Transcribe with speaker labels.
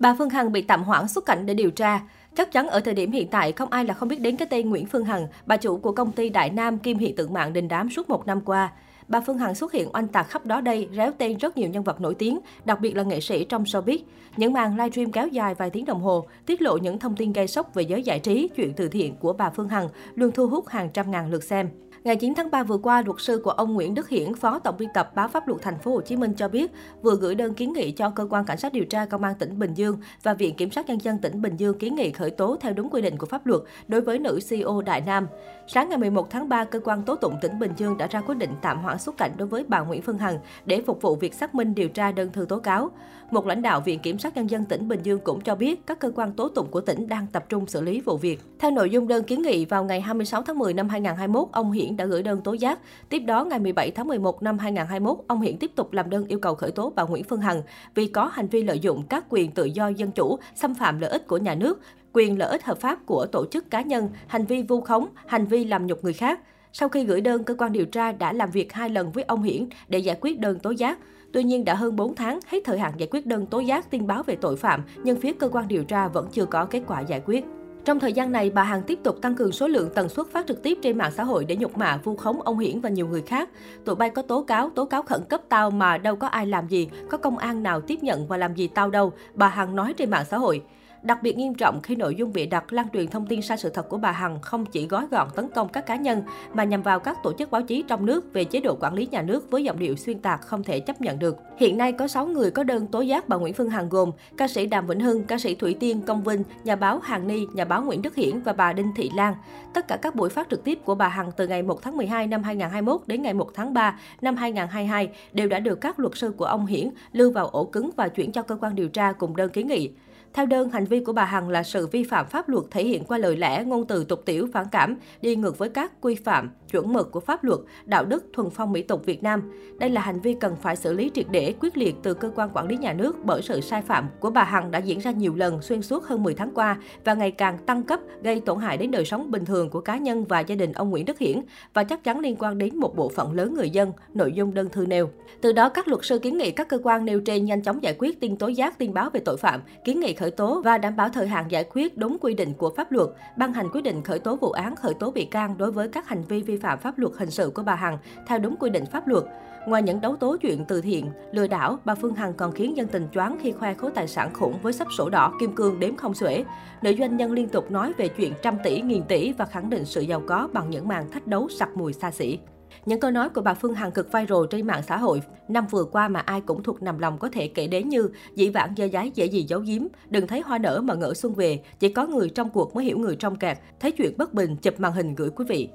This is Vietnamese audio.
Speaker 1: Bà Phương Hằng bị tạm hoãn xuất cảnh để điều tra. Chắc chắn ở thời điểm hiện tại, không ai là không biết đến cái tên Nguyễn Phương Hằng, bà chủ của công ty Đại Nam kim hiện tượng mạng đình đám suốt một năm qua. Bà Phương Hằng xuất hiện oanh tạc khắp đó đây, réo tên rất nhiều nhân vật nổi tiếng, đặc biệt là nghệ sĩ trong showbiz. Những màn livestream kéo dài vài tiếng đồng hồ, tiết lộ những thông tin gây sốc về giới giải trí, chuyện từ thiện của bà Phương Hằng luôn thu hút hàng trăm ngàn lượt xem. Ngày 9 tháng 3 vừa qua, luật sư của ông Nguyễn Đức Hiển, Phó Tổng biên tập báo pháp luật Thành phố Hồ Chí Minh cho biết, vừa gửi đơn kiến nghị cho cơ quan cảnh sát điều tra công an tỉnh Bình Dương và Viện kiểm sát nhân dân tỉnh Bình Dương kiến nghị khởi tố theo đúng quy định của pháp luật đối với nữ CEO Đại Nam. Sáng ngày 11 tháng 3, cơ quan tố tụng tỉnh Bình Dương đã ra quyết định tạm hoãn xuất cảnh đối với bà Nguyễn Phương Hằng để phục vụ việc xác minh điều tra đơn thư tố cáo. Một lãnh đạo Viện kiểm sát nhân dân tỉnh Bình Dương cũng cho biết các cơ quan tố tụng của tỉnh đang tập trung xử lý vụ việc. Theo nội dung đơn kiến nghị vào ngày 26 tháng 10 năm 2021, ông Hiển đã gửi đơn tố giác. Tiếp đó, ngày 17 tháng 11 năm 2021, ông Hiển tiếp tục làm đơn yêu cầu khởi tố bà Nguyễn Phương Hằng vì có hành vi lợi dụng các quyền tự do dân chủ, xâm phạm lợi ích của nhà nước, quyền lợi ích hợp pháp của tổ chức cá nhân, hành vi vu khống, hành vi làm nhục người khác. Sau khi gửi đơn, cơ quan điều tra đã làm việc hai lần với ông Hiển để giải quyết đơn tố giác. Tuy nhiên, đã hơn 4 tháng, hết thời hạn giải quyết đơn tố giác tin báo về tội phạm, nhưng phía cơ quan điều tra vẫn chưa có kết quả giải quyết. Trong thời gian này, bà Hằng tiếp tục tăng cường số lượng tần suất phát trực tiếp trên mạng xã hội để nhục mạ vu khống ông Hiển và nhiều người khác. Tụi bay có tố cáo, tố cáo khẩn cấp tao mà đâu có ai làm gì, có công an nào tiếp nhận và làm gì tao đâu, bà Hằng nói trên mạng xã hội. Đặc biệt nghiêm trọng khi nội dung bị đặt lan truyền thông tin sai sự thật của bà Hằng không chỉ gói gọn tấn công các cá nhân mà nhằm vào các tổ chức báo chí trong nước về chế độ quản lý nhà nước với giọng điệu xuyên tạc không thể chấp nhận được. Hiện nay có 6 người có đơn tố giác bà Nguyễn Phương Hằng gồm ca sĩ Đàm Vĩnh Hưng, ca sĩ Thủy Tiên, Công Vinh, nhà báo Hàng Ni, nhà báo Nguyễn Đức Hiển và bà Đinh Thị Lan. Tất cả các buổi phát trực tiếp của bà Hằng từ ngày 1 tháng 12 năm 2021 đến ngày 1 tháng 3 năm 2022 đều đã được các luật sư của ông Hiển lưu vào ổ cứng và chuyển cho cơ quan điều tra cùng đơn kiến nghị. Theo đơn, hành vi của bà Hằng là sự vi phạm pháp luật thể hiện qua lời lẽ, ngôn từ tục tiểu, phản cảm, đi ngược với các quy phạm, chuẩn mực của pháp luật, đạo đức, thuần phong mỹ tục Việt Nam. Đây là hành vi cần phải xử lý triệt để, quyết liệt từ cơ quan quản lý nhà nước bởi sự sai phạm của bà Hằng đã diễn ra nhiều lần xuyên suốt hơn 10 tháng qua và ngày càng tăng cấp, gây tổn hại đến đời sống bình thường của cá nhân và gia đình ông Nguyễn Đức Hiển và chắc chắn liên quan đến một bộ phận lớn người dân, nội dung đơn thư nêu. Từ đó, các luật sư kiến nghị các cơ quan nêu trên nhanh chóng giải quyết tin tố giác, tin báo về tội phạm, kiến nghị khởi tố và đảm bảo thời hạn giải quyết đúng quy định của pháp luật, ban hành quyết định khởi tố vụ án, khởi tố bị can đối với các hành vi vi phạm pháp luật hình sự của bà Hằng theo đúng quy định pháp luật. Ngoài những đấu tố chuyện từ thiện, lừa đảo, bà Phương Hằng còn khiến dân tình choáng khi khoe khối tài sản khủng với sắp sổ đỏ kim cương đếm không xuể. Nữ doanh nhân liên tục nói về chuyện trăm tỷ, nghìn tỷ và khẳng định sự giàu có bằng những màn thách đấu sặc mùi xa xỉ. Những câu nói của bà Phương Hằng cực viral trên mạng xã hội. Năm vừa qua mà ai cũng thuộc nằm lòng có thể kể đến như dĩ vãng dơ dái dễ gì giấu giếm, đừng thấy hoa nở mà ngỡ xuân về, chỉ có người trong cuộc mới hiểu người trong kẹt, thấy chuyện bất bình chụp màn hình gửi quý vị.